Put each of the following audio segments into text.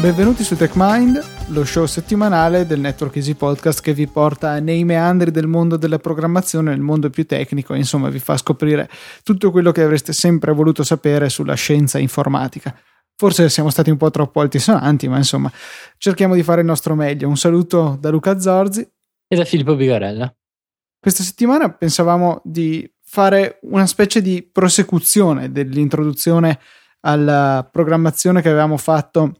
Benvenuti su TechMind, lo show settimanale del Network Easy Podcast che vi porta nei meandri del mondo della programmazione, nel mondo più tecnico, insomma vi fa scoprire tutto quello che avreste sempre voluto sapere sulla scienza informatica. Forse siamo stati un po' troppo altisonanti, ma insomma cerchiamo di fare il nostro meglio. Un saluto da Luca Zorzi e da Filippo Bigarella. Questa settimana pensavamo di fare una specie di prosecuzione dell'introduzione alla programmazione che avevamo fatto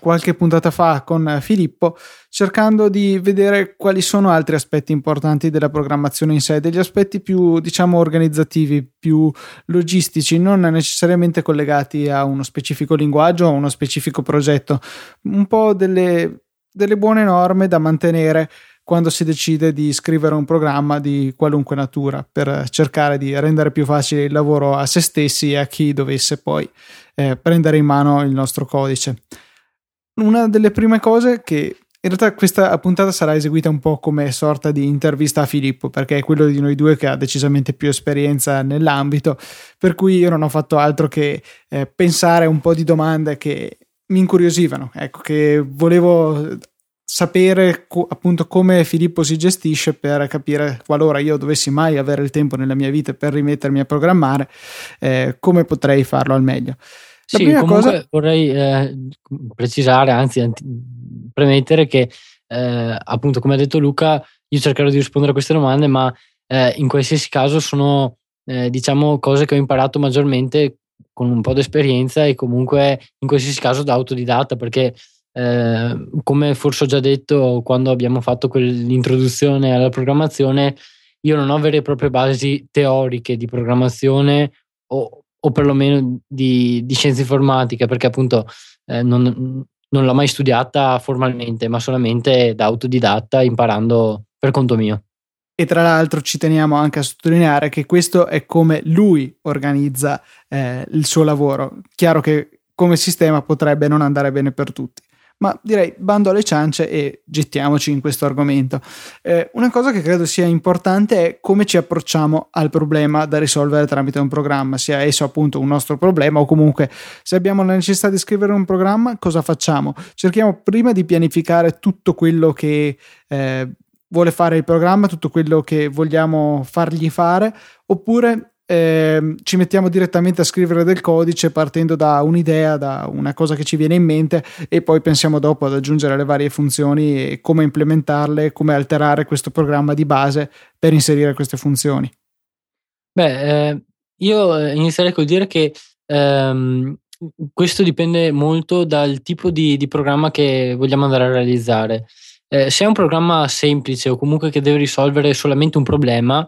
qualche puntata fa con Filippo, cercando di vedere quali sono altri aspetti importanti della programmazione in sé, degli aspetti più, diciamo, organizzativi, più logistici, non necessariamente collegati a uno specifico linguaggio o a uno specifico progetto, un po' delle, delle buone norme da mantenere quando si decide di scrivere un programma di qualunque natura per cercare di rendere più facile il lavoro a se stessi e a chi dovesse poi eh, prendere in mano il nostro codice una delle prime cose che in realtà questa puntata sarà eseguita un po' come sorta di intervista a Filippo, perché è quello di noi due che ha decisamente più esperienza nell'ambito, per cui io non ho fatto altro che eh, pensare un po' di domande che mi incuriosivano, ecco, che volevo sapere co- appunto come Filippo si gestisce per capire qualora io dovessi mai avere il tempo nella mia vita per rimettermi a programmare, eh, come potrei farlo al meglio. La sì, comunque cosa... vorrei eh, precisare, anzi anti- premettere che eh, appunto come ha detto Luca, io cercherò di rispondere a queste domande, ma eh, in qualsiasi caso sono eh, diciamo cose che ho imparato maggiormente con un po' di esperienza e comunque in qualsiasi caso da autodidatta perché eh, come forse ho già detto quando abbiamo fatto quell'introduzione alla programmazione, io non ho vere e proprie basi teoriche di programmazione o, o perlomeno di, di scienze informatiche, perché appunto eh, non, non l'ho mai studiata formalmente, ma solamente da autodidatta, imparando per conto mio. E tra l'altro ci teniamo anche a sottolineare che questo è come lui organizza eh, il suo lavoro. Chiaro che come sistema potrebbe non andare bene per tutti ma direi bando alle ciance e gettiamoci in questo argomento. Eh, una cosa che credo sia importante è come ci approcciamo al problema da risolvere tramite un programma, sia esso appunto un nostro problema o comunque se abbiamo la necessità di scrivere un programma, cosa facciamo? Cerchiamo prima di pianificare tutto quello che eh, vuole fare il programma, tutto quello che vogliamo fargli fare, oppure eh, ci mettiamo direttamente a scrivere del codice partendo da un'idea, da una cosa che ci viene in mente e poi pensiamo dopo ad aggiungere le varie funzioni e come implementarle, come alterare questo programma di base per inserire queste funzioni. Beh, eh, io inizierei col dire che ehm, questo dipende molto dal tipo di, di, programma che vogliamo andare a realizzare. Eh, se è un programma semplice o comunque che deve risolvere solamente un problema,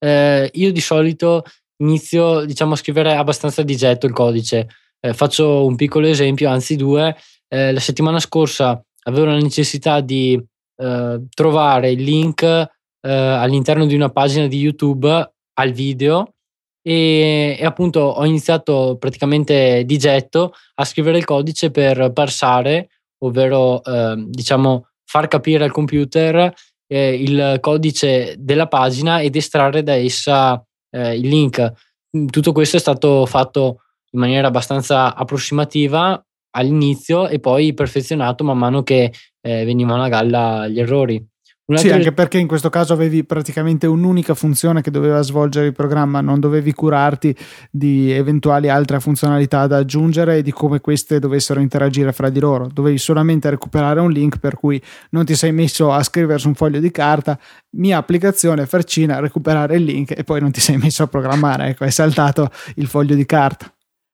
eh, io di solito inizio diciamo, a scrivere abbastanza di getto il codice. Eh, faccio un piccolo esempio, anzi due. Eh, la settimana scorsa avevo la necessità di eh, trovare il link eh, all'interno di una pagina di YouTube al video e, e, appunto ho iniziato praticamente di getto a scrivere il codice per parsare, ovvero eh, diciamo far capire al computer eh, il codice della pagina ed estrarre da essa eh, il link. Mm, tutto questo è stato fatto in maniera abbastanza approssimativa all'inizio e poi perfezionato man mano che eh, venivano a galla gli errori. Sì, anche perché in questo caso avevi praticamente un'unica funzione che doveva svolgere il programma, non dovevi curarti di eventuali altre funzionalità da aggiungere e di come queste dovessero interagire fra di loro. Dovevi solamente recuperare un link per cui non ti sei messo a scrivere su un foglio di carta mia applicazione Fercina, recuperare il link e poi non ti sei messo a programmare, ecco, hai saltato il foglio di carta.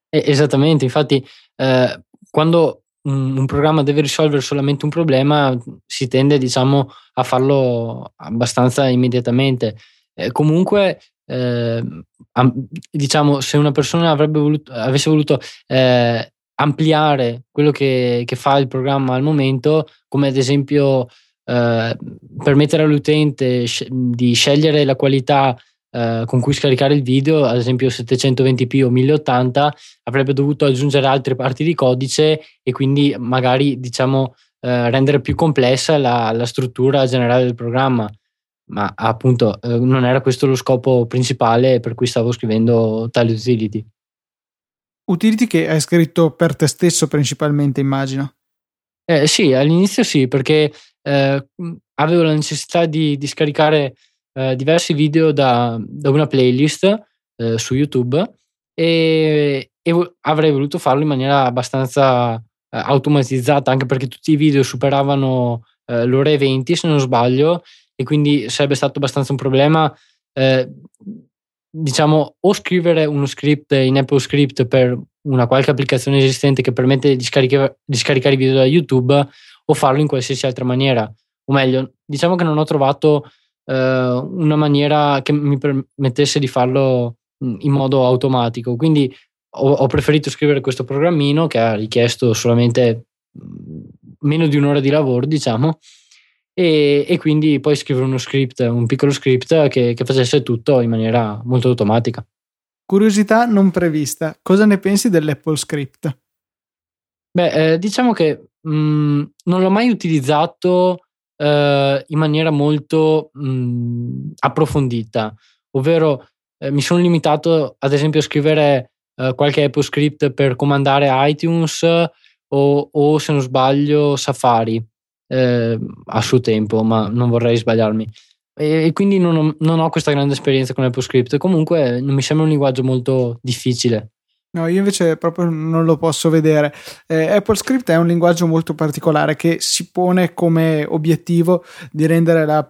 Esattamente, infatti eh, quando un, un, programma deve risolvere solamente un problema, si tende diciamo, a farlo abbastanza immediatamente. Eh, comunque, eh, am, diciamo, se una persona voluto, avesse voluto eh, ampliare quello che, che, fa il programma al momento, come ad esempio eh, permettere all'utente di scegliere la qualità eh, con cui scaricare il video, ad esempio 720p o 1080, avrebbe dovuto aggiungere altre parti di codice e quindi magari diciamo eh, rendere più complessa la, la, struttura generale del programma. Ma appunto eh, non era questo lo scopo principale per cui stavo scrivendo tali utility. Utility che hai scritto per te stesso principalmente, immagino. Eh, sì, all'inizio sì, perché eh, avevo la necessità di, di scaricare eh, diversi video da, da una playlist eh, su YouTube e, e, avrei voluto farlo in maniera abbastanza eh, automatizzata, anche perché tutti i video superavano eh, l'ora e 20 se non sbaglio e quindi sarebbe stato abbastanza un problema diciamo o scrivere uno script in Apple Script per una qualche applicazione esistente che permette di, scarica- di scaricare i video da YouTube o farlo in qualsiasi altra maniera. O meglio, diciamo che non ho trovato una maniera che mi permettesse di farlo in modo automatico. Quindi ho, ho, preferito scrivere questo programmino che ha richiesto solamente meno di un'ora di lavoro, diciamo, e, e quindi poi scrivere uno script, un piccolo script che, che facesse tutto in maniera molto automatica. Curiosità non prevista, cosa ne pensi dell'Apple Script? Beh, eh, diciamo che mh, mm, non l'ho mai utilizzato eh, in maniera molto mh, approfondita, ovvero eh, mi sono limitato ad esempio a scrivere eh, qualche Apple Script per comandare iTunes o, o se non sbaglio Safari eh, a suo tempo, ma non vorrei sbagliarmi e, quindi non ho, non ho, questa grande esperienza con AppleScript. Comunque non mi sembra un linguaggio molto difficile. No, io invece proprio non lo posso vedere. Eh, AppleScript è un linguaggio molto particolare che si pone come obiettivo di rendere la,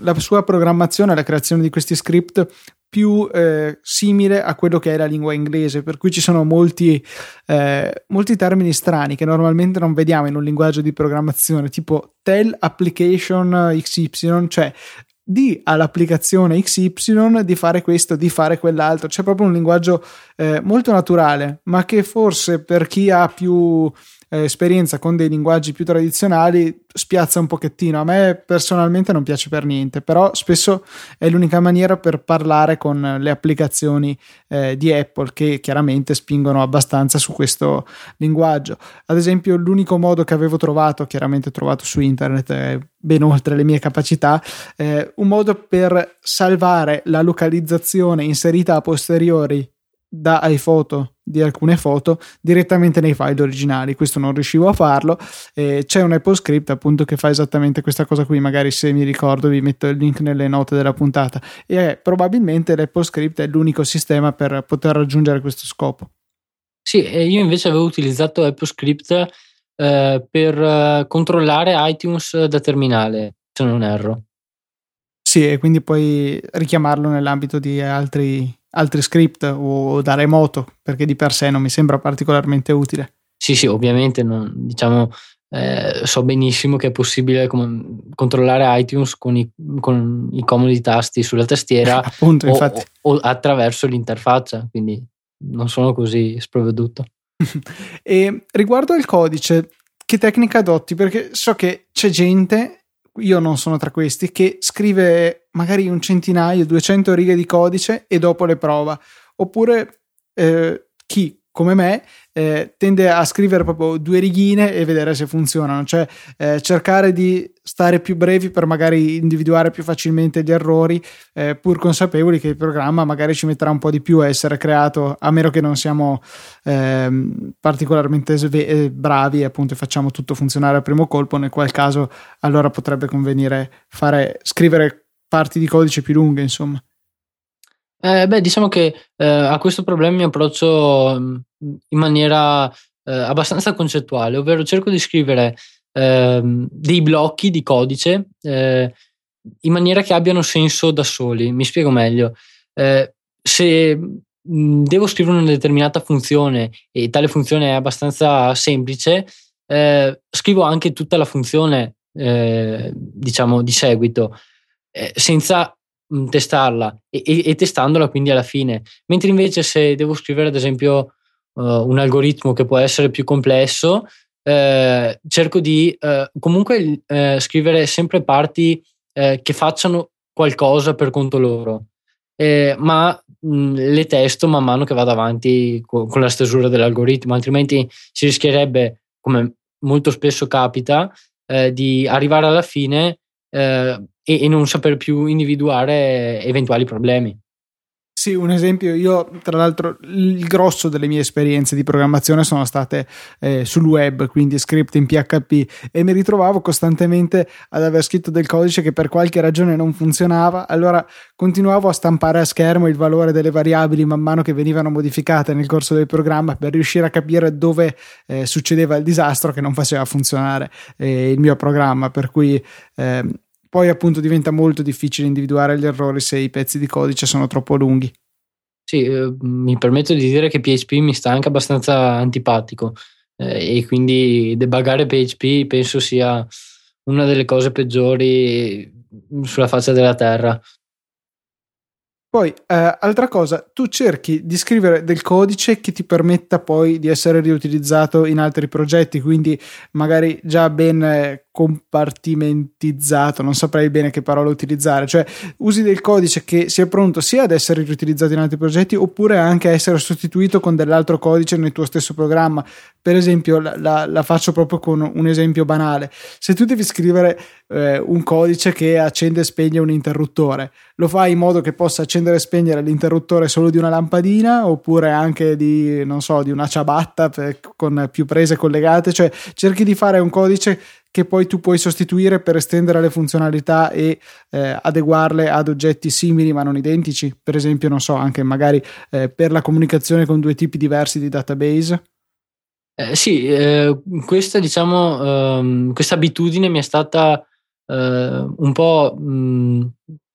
la sua programmazione, la creazione di questi script più eh, simile a quello che è la lingua inglese, per cui ci sono molti, eh, molti termini strani che normalmente non vediamo in un linguaggio di programmazione, tipo tell application XY, cioè di all'applicazione XY di fare questo, di fare quell'altro. C'è proprio un linguaggio eh, molto naturale, ma che forse per chi ha più eh, esperienza con dei linguaggi più tradizionali spiazza un pochettino. A me personalmente non piace per niente, però spesso è l'unica maniera per parlare con le applicazioni eh, di Apple che chiaramente spingono abbastanza su questo linguaggio. Ad esempio, l'unico modo che avevo trovato, chiaramente trovato su internet, è ben oltre le mie capacità, eh, un modo per salvare la localizzazione inserita a posteriori da iPhoto di alcune foto direttamente nei file originali. Questo non riuscivo a farlo. Eh, c'è un Apple Script appunto che fa esattamente questa cosa qui. Magari se mi ricordo vi metto il link nelle note della puntata. E è, probabilmente l'Apple Script è l'unico sistema per poter raggiungere questo scopo. Sì, io invece avevo utilizzato Apple Script eh, per eh, controllare iTunes da terminale, se non erro. Sì, e quindi puoi richiamarlo nell'ambito di altri altri script o da remoto, perché di per sé non mi sembra particolarmente utile. Sì, sì, ovviamente non, diciamo, eh, so benissimo che è possibile com- controllare iTunes con i, con i, comodi tasti sulla tastiera Appunto, o, o, attraverso l'interfaccia, quindi non sono così sprovveduto. e riguardo al codice, che tecnica adotti? Perché so che c'è gente io non sono tra questi, che scrive magari un centinaio, 200 righe di codice e dopo le prova. Oppure eh, chi come me, eh, tende a scrivere proprio due righine e vedere se funzionano, cioè eh, cercare di stare più brevi per magari individuare più facilmente gli errori, eh, pur consapevoli che il programma magari ci metterà un po' di più a essere creato, a meno che non siamo ehm, particolarmente sve- eh, bravi e appunto facciamo tutto funzionare al primo colpo, nel qual caso allora potrebbe convenire fare, scrivere parti di codice più lunghe, insomma. Eh, beh, diciamo che eh, a questo problema mi approccio mm, in maniera eh, abbastanza concettuale, ovvero cerco di scrivere ehm, dei blocchi di codice eh, in maniera che abbiano senso da soli. Mi spiego meglio. Eh, se mm, devo scrivere una determinata funzione e tale funzione è abbastanza semplice, eh, scrivo anche tutta la funzione, diciamo, di seguito, senza Mm, testarla e, e, e, testandola quindi alla fine. Mentre invece se devo scrivere ad esempio uh, un algoritmo che può essere più complesso, eh, cerco di eh, comunque eh, scrivere sempre parti eh, che facciano qualcosa per conto loro, eh, ma mh, mm, le testo man mano che vado avanti con, con la stesura dell'algoritmo, altrimenti si rischierebbe, come molto spesso capita, di arrivare alla fine eh, e, e, non saper più individuare eventuali problemi. Sì, un esempio, io tra l'altro il grosso delle mie esperienze di programmazione sono state eh, sul web, quindi script in PHP e mi ritrovavo costantemente ad aver scritto del codice che per qualche ragione non funzionava, allora continuavo a stampare a schermo il valore delle variabili man mano che venivano modificate nel corso del programma per riuscire a capire dove eh, succedeva il disastro che non faceva funzionare eh, il mio programma, per cui ehm, poi appunto diventa molto difficile individuare gli errori se i pezzi di codice sono troppo lunghi. Sì, eh, mi permetto di dire che PHP mi sta anche abbastanza antipatico eh, e quindi debuggare PHP penso sia una delle cose peggiori sulla faccia della terra. Poi, eh, altra cosa, tu cerchi di scrivere del codice che ti permetta poi di essere riutilizzato in altri progetti, quindi magari già ben compartimentizzato, non saprei bene che parola utilizzare, cioè usi del codice che sia pronto sia ad essere riutilizzato in altri progetti oppure anche a essere sostituito con dell'altro codice nel tuo stesso programma. Per esempio, la, la, la faccio proprio con un esempio banale. Se tu devi scrivere eh, un codice che accende e spegne un interruttore, lo fai in modo che possa accendere e spegnere l'interruttore solo di una lampadina oppure anche di, non so, di una ciabatta per, con più prese collegate, cioè cerchi di fare un codice che poi tu puoi sostituire per estendere le funzionalità e eh, adeguarle ad oggetti simili ma non identici, per esempio, non so, anche magari eh, per la comunicazione con due tipi diversi di database. Eh, sì, eh, questa diciamo, ehm, questa abitudine mi è stata eh, un po', mh, mm,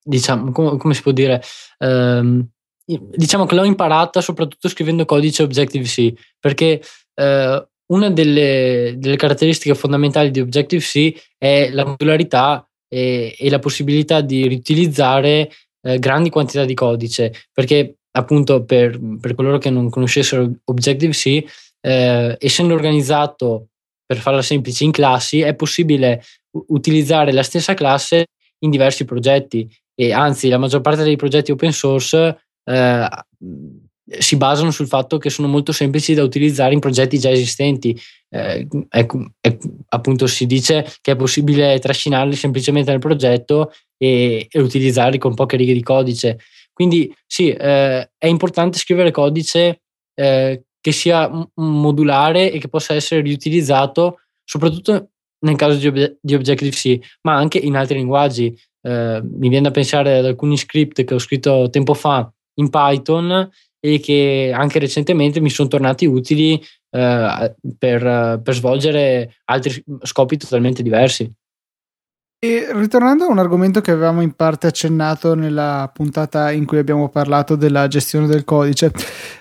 diciamo, come, come, si può dire, ehm, diciamo che l'ho imparata soprattutto scrivendo codice Objective-C, perché eh, una delle, delle, caratteristiche fondamentali di Objective-C è la modularità e, e la possibilità di riutilizzare eh, grandi quantità di codice, perché appunto per, per coloro che non conoscessero Objective-C, eh, essendo organizzato per farla semplice in classi, è possibile utilizzare la stessa classe in diversi progetti. E anzi la maggior parte dei progetti open source eh, si basano sul fatto che sono molto semplici da utilizzare in progetti già esistenti. Eh, ecco, ecco, appunto si dice che è possibile trascinarli semplicemente nel progetto e, e utilizzarli con poche righe di codice. Quindi sì, eh, è importante scrivere codice eh, che sia modulare e che possa essere riutilizzato, soprattutto nel caso di, Ob- di Objective-C, ma anche in altri linguaggi. Eh, mi viene da pensare ad alcuni script che ho scritto tempo fa in Python e che anche recentemente mi sono tornati utili eh, per, per svolgere altri scopi totalmente diversi. E ritornando a un argomento che avevamo in parte accennato nella puntata in cui abbiamo parlato della gestione del codice,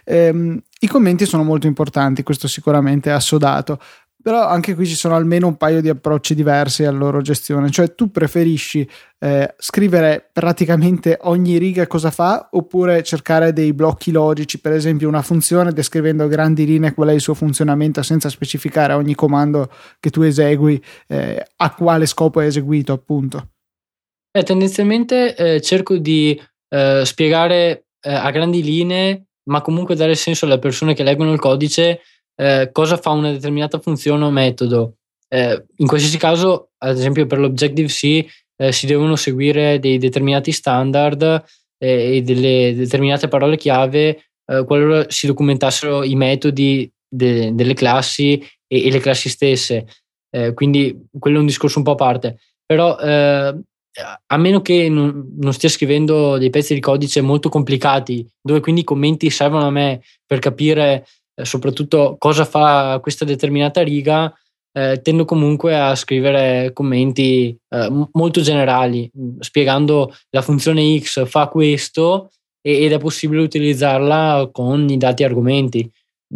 ehm, i commenti sono molto importanti, questo sicuramente è assodato, però anche qui ci sono almeno un paio di approcci diversi alla loro gestione, cioè tu preferisci eh, scrivere praticamente ogni riga cosa fa oppure cercare dei blocchi logici, per esempio una funzione descrivendo a grandi linee qual è il suo funzionamento senza specificare ogni comando che tu esegui eh, a quale scopo è eseguito appunto. Eh, tendenzialmente eh, cerco di eh, spiegare eh, a grandi linee ma comunque dare senso alle persone che leggono il codice eh, cosa fa una determinata funzione o metodo. Eh, in qualsiasi caso, ad esempio per l'Objective-C, eh, si devono seguire dei determinati standard eh, e delle determinate parole chiave eh, qualora si documentassero i metodi de- delle classi e-, e, le classi stesse. Quindi quello è un discorso un po' a parte. Però a meno che non, non, stia scrivendo dei pezzi di codice molto complicati, dove quindi i commenti servono a me per capire eh, soprattutto cosa fa questa determinata riga, eh, tendo comunque a scrivere commenti eh, molto generali, spiegando la funzione X fa questo ed è possibile utilizzarla con i dati argomenti,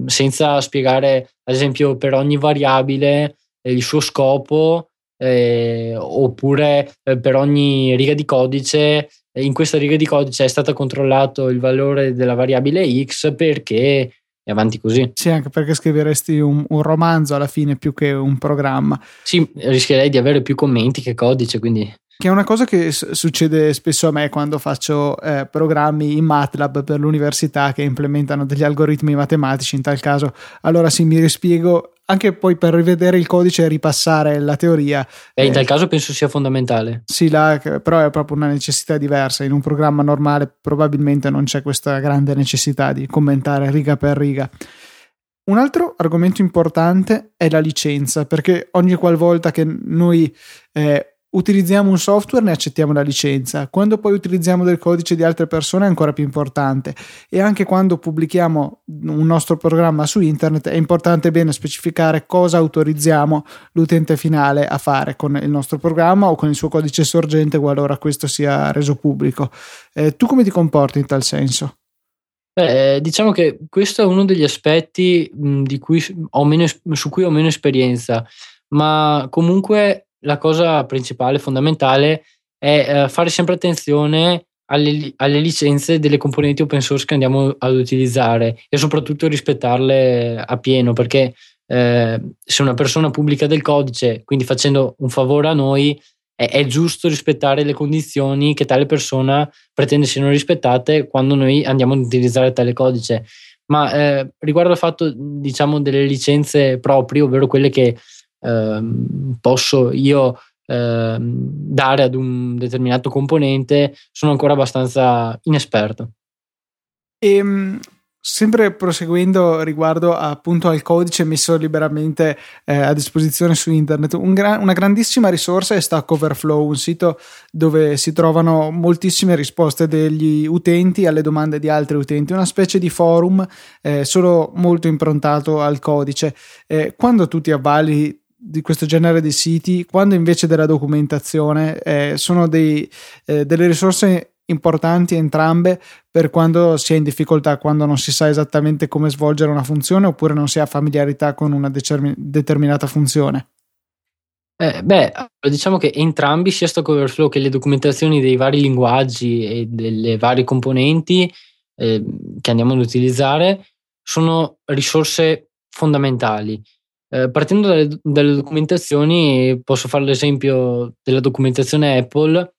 senza spiegare, ad esempio, per ogni variabile eh, il suo scopo. Eh, oppure eh, per ogni riga di codice in questa riga di codice è stato controllato il valore della variabile x perché e avanti così. Sì, anche perché scriveresti un, un, romanzo alla fine più che un programma. Sì, rischierei di avere più commenti che codice, quindi... che è una cosa che s- succede spesso a me quando faccio eh, programmi in MATLAB per l'università che implementano degli algoritmi matematici in tal caso. Allora sì mi rispiego anche poi per rivedere il codice e ripassare la teoria e in eh, tal caso penso sia fondamentale. Sì là, però è proprio una necessità diversa. In un programma normale probabilmente non c'è questa grande necessità di commentare riga per riga. Un altro argomento importante è la licenza, perché ogni qualvolta che noi eh, utilizziamo un software ne accettiamo la licenza, quando poi utilizziamo del codice di altre persone è ancora più importante e anche quando pubblichiamo un nostro programma su internet è importante bene specificare cosa autorizziamo l'utente finale a fare con il nostro programma o con il suo codice sorgente qualora questo sia reso pubblico. Eh, tu come ti comporti in tal senso? Beh, diciamo che questo è uno degli aspetti mh, cui meno, su cui ho meno esperienza, ma comunque la cosa principale, fondamentale, è eh, fare sempre attenzione alle, alle, licenze delle componenti open source che andiamo ad utilizzare e soprattutto rispettarle a pieno perché eh, se una persona pubblica del codice, quindi facendo un favore a noi, è, è, giusto rispettare le condizioni che tale persona pretende siano rispettate quando noi andiamo ad utilizzare tale codice. Ma eh, riguardo al fatto, diciamo, delle licenze proprie, ovvero quelle che Ehm, posso io eh, dare ad un determinato componente, sono ancora abbastanza inesperto. E, ehm, sempre proseguendo riguardo appunto al codice messo liberamente eh, a disposizione su internet, un gra- una grandissima risorsa è Stack Overflow, un sito dove si trovano moltissime risposte degli utenti alle domande di altri utenti, una specie di forum eh, solo molto improntato al codice. Eh, quando tu ti avvali di questo genere di siti, quando invece della documentazione eh, sono dei, eh, delle risorse importanti entrambe per quando si è in difficoltà, quando non si sa esattamente come svolgere una funzione oppure non si ha familiarità con una decermi- determinata funzione. Eh, beh, diciamo che entrambi, sia Stack Overflow che le documentazioni dei vari linguaggi e delle varie componenti eh, che andiamo ad utilizzare, sono risorse fondamentali eh, partendo dalle, dalle, documentazioni, posso fare l'esempio della documentazione Apple.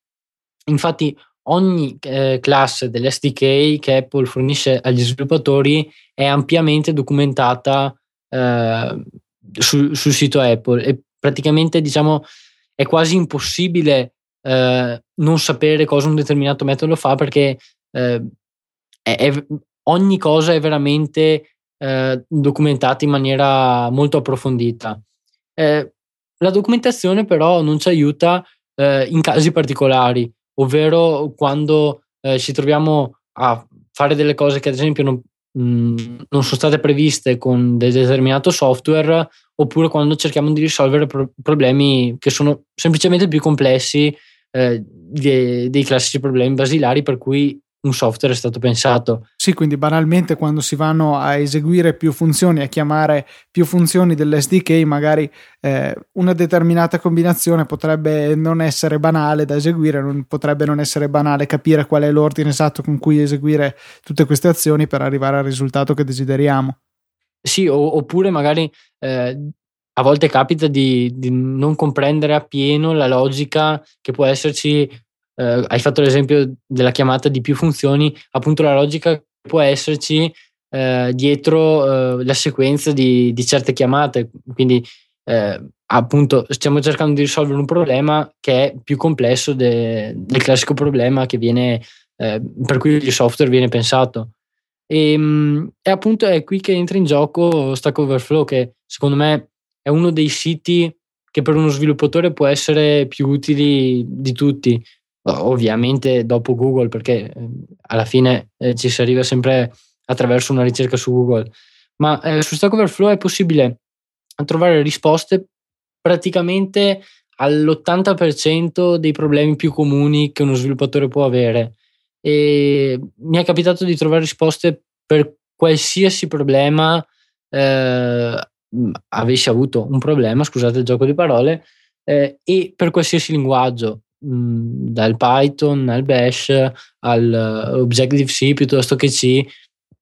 Infatti, ogni eh, classe dell'SDK che Apple fornisce agli sviluppatori è ampiamente documentata eh, sul, sul sito Apple e praticamente diciamo è quasi impossibile eh, non sapere cosa un determinato metodo fa perché eh, è, è, ogni cosa è veramente eh, documentati in maniera molto approfondita. Eh, la documentazione però non ci aiuta eh, in casi particolari, ovvero quando eh, ci troviamo a fare delle cose che ad esempio non, mh, mm, non sono state previste con del determinato software, oppure quando cerchiamo di risolvere pro- problemi che sono semplicemente più complessi eh, dei, dei classici problemi basilari per cui un software è stato pensato. Sì, quindi banalmente quando si vanno a eseguire più funzioni, a chiamare più funzioni dell'SDK, magari eh, una determinata combinazione potrebbe non essere banale da eseguire, non, potrebbe non essere banale capire qual è l'ordine esatto con cui eseguire tutte queste azioni per arrivare al risultato che desideriamo. Sì, o, oppure magari eh, a volte capita di, di, non comprendere appieno la logica che può esserci eh, hai fatto l'esempio della chiamata di più funzioni, appunto la logica può esserci eh, dietro eh, la sequenza di, di, certe chiamate, quindi eh, appunto stiamo cercando di risolvere un problema che è più complesso de, del classico problema viene, eh, per cui il software viene pensato. E, ehm, e appunto è qui che entra in gioco Stack Overflow, che secondo me è uno dei siti che per uno sviluppatore può essere più utili di tutti, ovviamente dopo Google perché ehm, alla fine eh, ci si arriva sempre attraverso una ricerca su Google. Ma eh, su Stack Overflow è possibile trovare risposte praticamente all'80% dei problemi più comuni che uno sviluppatore può avere. E mi è capitato di trovare risposte per qualsiasi problema eh, avessi avuto un problema, scusate il gioco di parole, eh, e per qualsiasi linguaggio dal Python al Bash al eh, Objective-C piuttosto che C,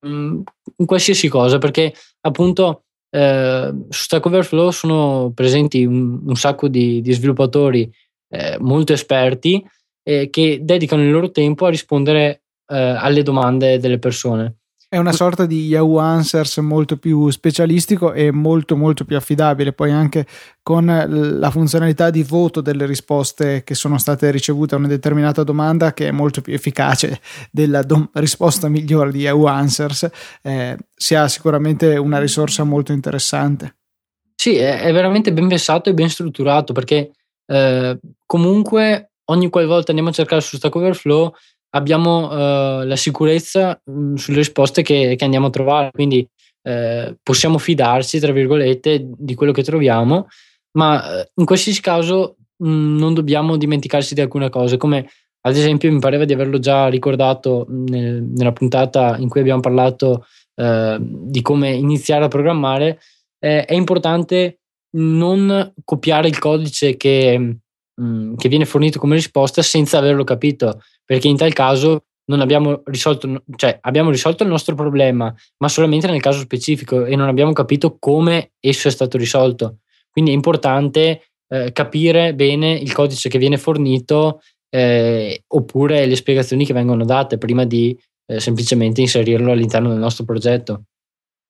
mh, qualsiasi cosa, perché appunto eh, su Stack Overflow sono presenti un, un sacco di, di sviluppatori eh, molto esperti eh, che dedicano il loro tempo a rispondere eh, alle domande delle persone. È una sorta di Yahoo Answers molto più specialistico e molto molto più affidabile, poi anche con la funzionalità di voto delle risposte che sono state ricevute a una determinata domanda che è molto più efficace della dom- risposta migliore di Yahoo Answers, eh, si ha sicuramente una risorsa molto interessante. Sì, è, veramente ben pensato e ben strutturato perché eh, comunque ogni qualvolta andiamo a cercare su Stack Overflow abbiamo uh, la sicurezza mh, mm, sulle risposte che, che, andiamo a trovare, quindi uh, possiamo fidarci, tra virgolette, di quello che troviamo, ma uh, in qualsiasi caso mh, mm, non dobbiamo dimenticarci di alcune cose, come ad esempio mi pareva di averlo già ricordato mm, nel, nella puntata in cui abbiamo parlato di come iniziare a programmare, è importante non copiare il codice che, che viene fornito come risposta senza averlo capito perché in tal caso non abbiamo risolto, cioè abbiamo risolto il nostro problema, ma solamente nel caso specifico e non abbiamo capito come esso è stato risolto. Quindi è importante eh, capire bene il codice che viene fornito eh, oppure le spiegazioni che vengono date prima di eh, semplicemente inserirlo all'interno del nostro progetto.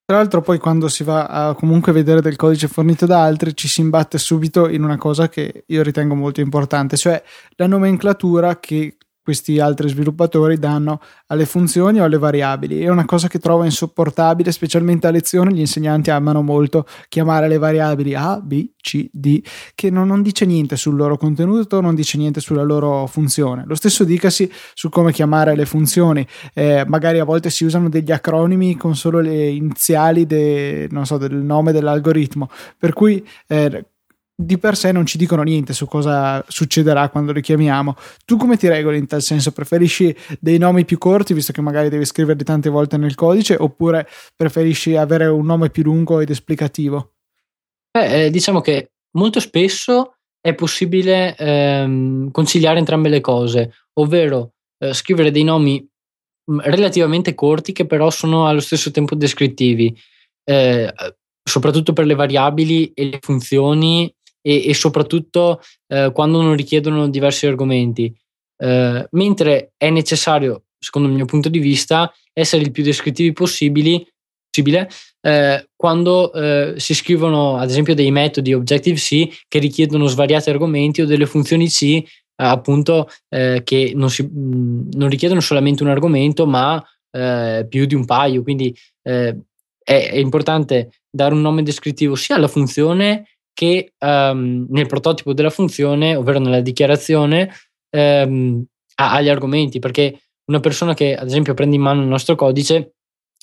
Tra l'altro poi quando si va a comunque vedere del codice fornito da altri ci si imbatte subito in una cosa che io ritengo molto importante, cioè la nomenclatura che questi altri sviluppatori danno alle funzioni o alle variabili. È una cosa che trovo insopportabile, specialmente a lezione. Gli insegnanti amano molto chiamare le variabili A, B, C, D, che non, non dice niente sul loro contenuto, non dice niente sulla loro funzione. Lo stesso dicasi su come chiamare le funzioni. Eh, magari a volte si usano degli acronimi con solo le iniziali de, so, del nome dell'algoritmo, per cui eh, di per sé non ci dicono niente su cosa succederà quando li chiamiamo. Tu come ti regoli in tal senso? Preferisci dei nomi più corti, visto che magari devi scriverli tante volte nel codice, oppure preferisci avere un nome più lungo ed esplicativo? Beh, eh, diciamo che molto spesso è possibile ehm, conciliare entrambe le cose, ovvero eh, scrivere dei nomi mm, relativamente corti che però sono allo stesso tempo descrittivi, eh, soprattutto per le variabili e le funzioni e, e soprattutto eh, quando non richiedono diversi argomenti. Eh, mentre è necessario, secondo il mio punto di vista, essere il più descrittivi possibili, possibile eh, quando eh, si scrivono ad esempio dei metodi Objective-C che richiedono svariati argomenti o delle funzioni C appunto eh, che non, si, mh, non, richiedono solamente un argomento ma eh, più di un paio quindi è, è importante dare un nome descrittivo sia alla funzione che um, nel prototipo della funzione, ovvero nella dichiarazione, um, ha, ha gli argomenti, perché una persona che ad esempio prende in mano il nostro codice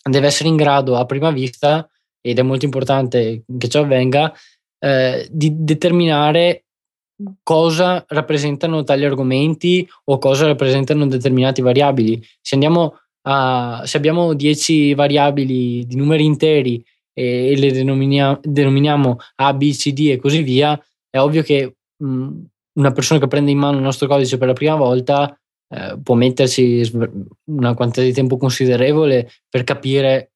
deve essere in grado a prima vista, ed è molto importante che ciò avvenga, eh, di determinare cosa rappresentano tali argomenti o cosa rappresentano determinate variabili. Se, a, se abbiamo 10 variabili di numeri interi e, le denominiamo, denominiamo A, B, C, D e così via, è ovvio che mh, una persona che prende in mano il nostro codice per la prima volta eh, può metterci una quantità di tempo considerevole per capire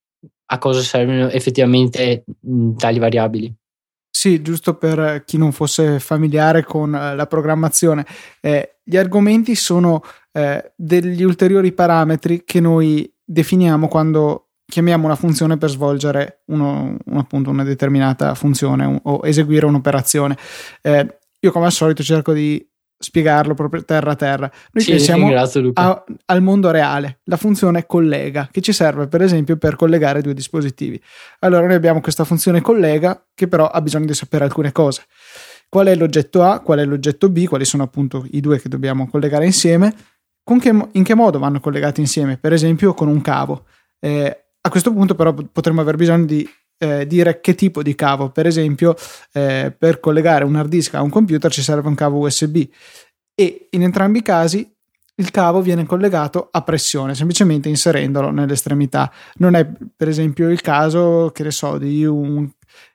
a cosa servono effettivamente mh, tali variabili. Sì, giusto per chi non fosse familiare con eh, la programmazione, eh, gli argomenti sono eh, degli ulteriori parametri che noi definiamo quando chiamiamo una funzione per svolgere uno, un, appunto una determinata funzione un, o eseguire un'operazione. Eh, io come al solito cerco di spiegarlo proprio terra a terra. Noi sì, pensiamo a, al mondo reale, la funzione collega che ci serve per esempio per collegare due dispositivi. Allora noi abbiamo questa funzione collega che però ha bisogno di sapere alcune cose. Qual è l'oggetto A, qual è l'oggetto B, quali sono appunto i due che dobbiamo collegare insieme, che, in che modo vanno collegati insieme, per esempio con un cavo. Eh, a questo punto però potremmo aver bisogno di eh, dire che tipo di cavo. Per esempio, eh, per collegare un hard disk a un computer ci serve un cavo USB e in entrambi i casi il cavo viene collegato a pressione, semplicemente inserendolo nell'estremità. Non è per esempio il caso, che ne so, di un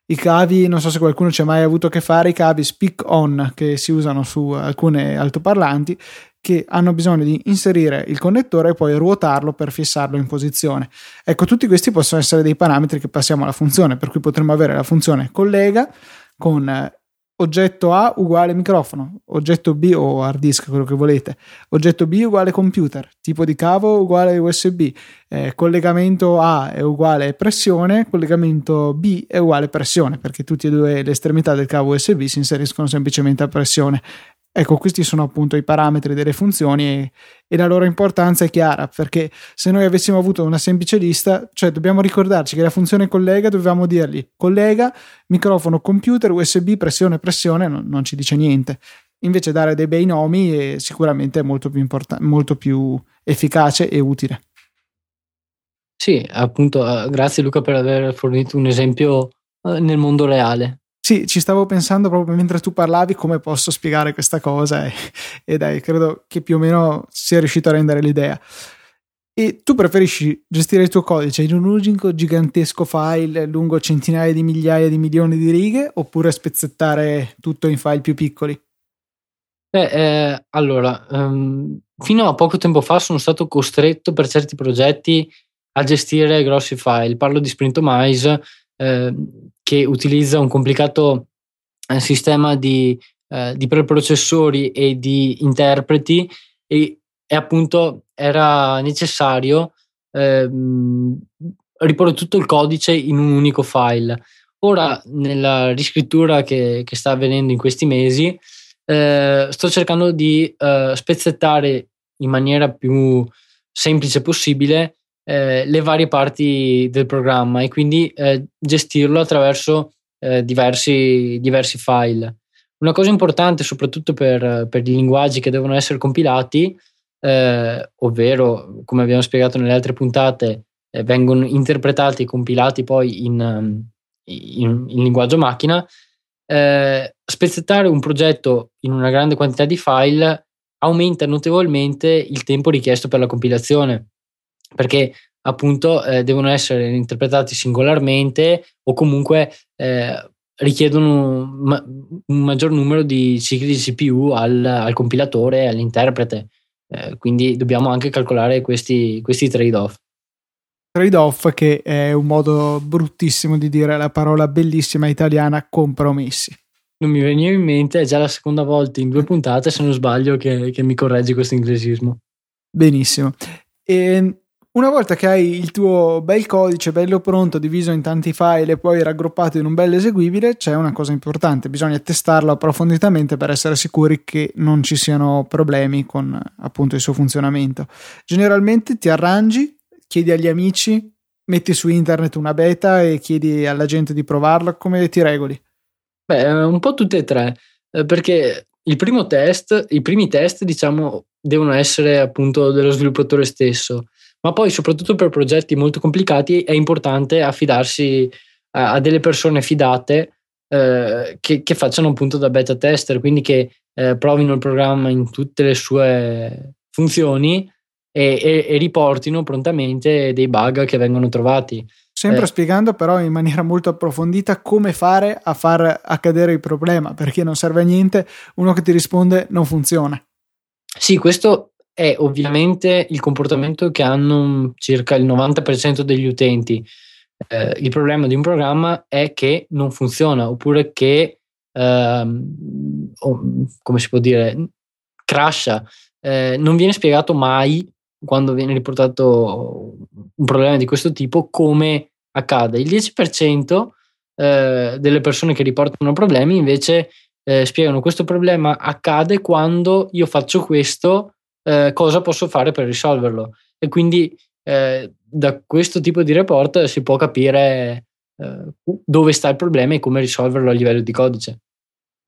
i cavi, non so se qualcuno ci ha mai avuto a che fare, i cavi speak on che si usano su alcune altoparlanti che hanno bisogno di inserire il connettore e poi ruotarlo per fissarlo in posizione. Ecco, tutti questi possono essere dei parametri che passiamo alla funzione, per cui potremmo avere la funzione collega con oggetto A uguale microfono, oggetto B o hard disk, quello che volete, oggetto B uguale computer, tipo di cavo uguale USB, eh, collegamento A è uguale pressione, collegamento B è uguale pressione, perché tutte e due le estremità del cavo USB si inseriscono semplicemente a pressione. Ecco, questi sono appunto i parametri delle funzioni e, e, la loro importanza è chiara, perché se noi avessimo avuto una semplice lista, cioè dobbiamo ricordarci che la funzione collega dovevamo dirgli collega, microfono, computer, USB, pressione, pressione, non, non ci dice niente. Invece dare dei bei nomi è sicuramente molto più, import- molto più efficace e utile. Sì, appunto, eh, grazie Luca per aver fornito un esempio eh, nel mondo reale. Sì, ci stavo pensando proprio mentre tu parlavi come posso spiegare questa cosa e, e dai, credo che più o meno sia riuscito a rendere l'idea. E tu preferisci gestire il tuo codice in un unico gigantesco file lungo centinaia di migliaia di milioni di righe oppure spezzettare tutto in file più piccoli? Beh, eh, allora, um, fino a poco tempo fa sono stato costretto per certi progetti a gestire grossi file. Parlo di Sprintomize, eh, che utilizza un complicato eh, sistema di, eh, di, preprocessori e di interpreti e, e appunto era necessario ehm, riporre tutto il codice in un unico file. Ora, nella riscrittura che, che sta avvenendo in questi mesi, eh, sto cercando di spezzettare in maniera più semplice possibile eh, le varie parti del programma e quindi eh, gestirlo attraverso eh, diversi, diversi, file. Una cosa importante, soprattutto per, per i linguaggi che devono essere compilati, eh, ovvero, come abbiamo spiegato nelle altre puntate, eh, vengono interpretati e compilati poi in, um, in, in linguaggio macchina, eh, spezzettare un progetto in una grande quantità di file aumenta notevolmente il tempo richiesto per la compilazione perché appunto eh, devono essere interpretati singolarmente o comunque eh, richiedono un, ma- un, maggior numero di cicli di CPU al, al compilatore all'interprete. Eh, quindi dobbiamo anche calcolare questi, questi trade-off. Trade-off che è un modo bruttissimo di dire la parola bellissima italiana compromessi. Non mi veniva in mente, è già la seconda volta in due puntate, se non sbaglio, che, che mi correggi questo inglesismo. Benissimo. E una volta che hai il tuo bel codice bello pronto, diviso in tanti file e poi raggruppato in un bel eseguibile, c'è una cosa importante, bisogna testarlo approfonditamente per essere sicuri che non ci siano problemi con appunto il suo funzionamento. Generalmente ti arrangi, chiedi agli amici, metti su internet una beta e chiedi alla gente di provarla, come ti regoli? Beh, un po' tutte e tre, eh, perché il primo test, i primi test, diciamo, devono essere appunto dello sviluppatore stesso ma poi soprattutto per progetti molto complicati è importante affidarsi a, a delle persone fidate eh, che, che, facciano appunto da beta tester, quindi che eh, provino il programma in tutte le sue funzioni e, e, e riportino prontamente dei bug che vengono trovati. Sempre eh. spiegando però in maniera molto approfondita come fare a far accadere il problema, perché non serve a niente uno che ti risponde non funziona. Sì, questo è ovviamente il comportamento che hanno circa il 90% degli utenti. Eh, il problema di un programma è che non funziona oppure che, ehm, come si può dire, crasha. Eh, non viene spiegato mai quando viene riportato un problema di questo tipo come accade. Il 10% eh, delle persone che riportano problemi invece eh, spiegano questo problema accade quando io faccio questo eh, cosa posso fare per risolverlo. E quindi eh, da questo tipo di report si può capire eh, dove sta il problema e come risolverlo a livello di codice.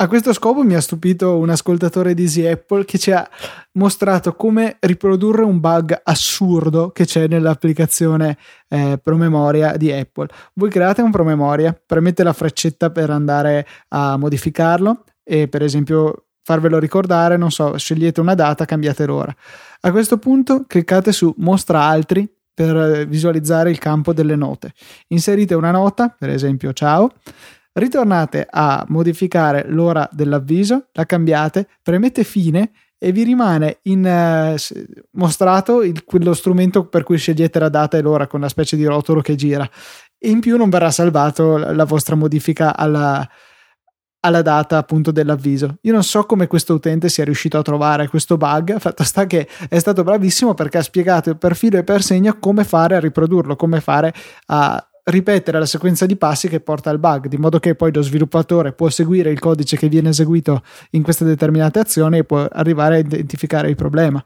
A questo scopo mi ha stupito un ascoltatore di Easy Apple che ci ha mostrato come riprodurre un bug assurdo che c'è nell'applicazione eh, promemoria di Apple. Voi create un promemoria, premete la freccetta per andare a modificarlo e per esempio farvelo ricordare, non so, scegliete una data, cambiate l'ora. A questo punto cliccate su mostra altri per visualizzare il campo delle note. Inserite una nota, per esempio ciao, ritornate a modificare l'ora dell'avviso, la cambiate, premete fine e vi rimane in, eh, mostrato il, quello strumento per cui scegliete la data e l'ora con una specie di rotolo che gira e in più non verrà salvato la vostra modifica alla, alla data appunto dell'avviso. Io non so come questo utente sia riuscito a trovare questo bug, fatto sta che è stato bravissimo perché ha spiegato per filo e per segno come fare a riprodurlo, come fare a ripetere la sequenza di passi che porta al bug, di modo che poi lo sviluppatore può seguire il codice che viene eseguito in queste determinate azioni e può arrivare a identificare il problema.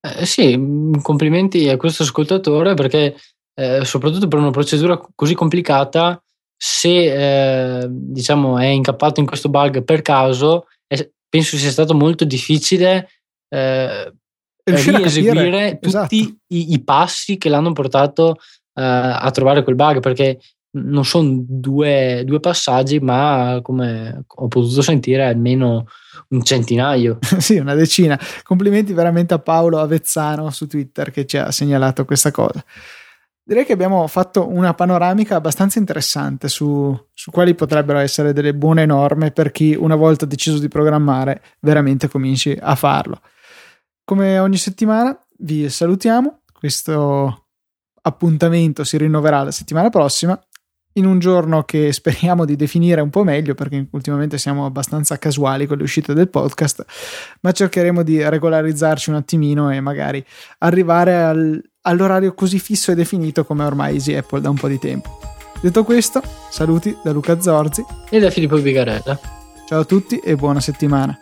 Eh, sì, complimenti a questo ascoltatore perché eh, soprattutto per una procedura così complicata se eh, diciamo è incappato in questo bug per caso, è, penso sia stato molto difficile eh, rieseguire tutti esatto. i, i, passi che l'hanno portato eh, a trovare quel bug perché non sono due, due, passaggi, ma come ho potuto sentire almeno un centinaio. sì, una decina. Complimenti veramente a Paolo Avezzano su Twitter che ci ha segnalato questa cosa. Direi che abbiamo fatto una panoramica abbastanza interessante su, su, quali potrebbero essere delle buone norme per chi una volta deciso di programmare veramente cominci a farlo. Come ogni settimana vi salutiamo, questo appuntamento si rinnoverà la settimana prossima in un giorno che speriamo di definire un po' meglio perché ultimamente siamo abbastanza casuali con le uscite del podcast, ma cercheremo di regolarizzarci un attimino e magari arrivare al, all'orario così fisso e definito come ormai Easy Apple da un po' di tempo. Detto questo, saluti da Luca Zorzi e da Filippo Bigarella. Ciao a tutti e buona settimana.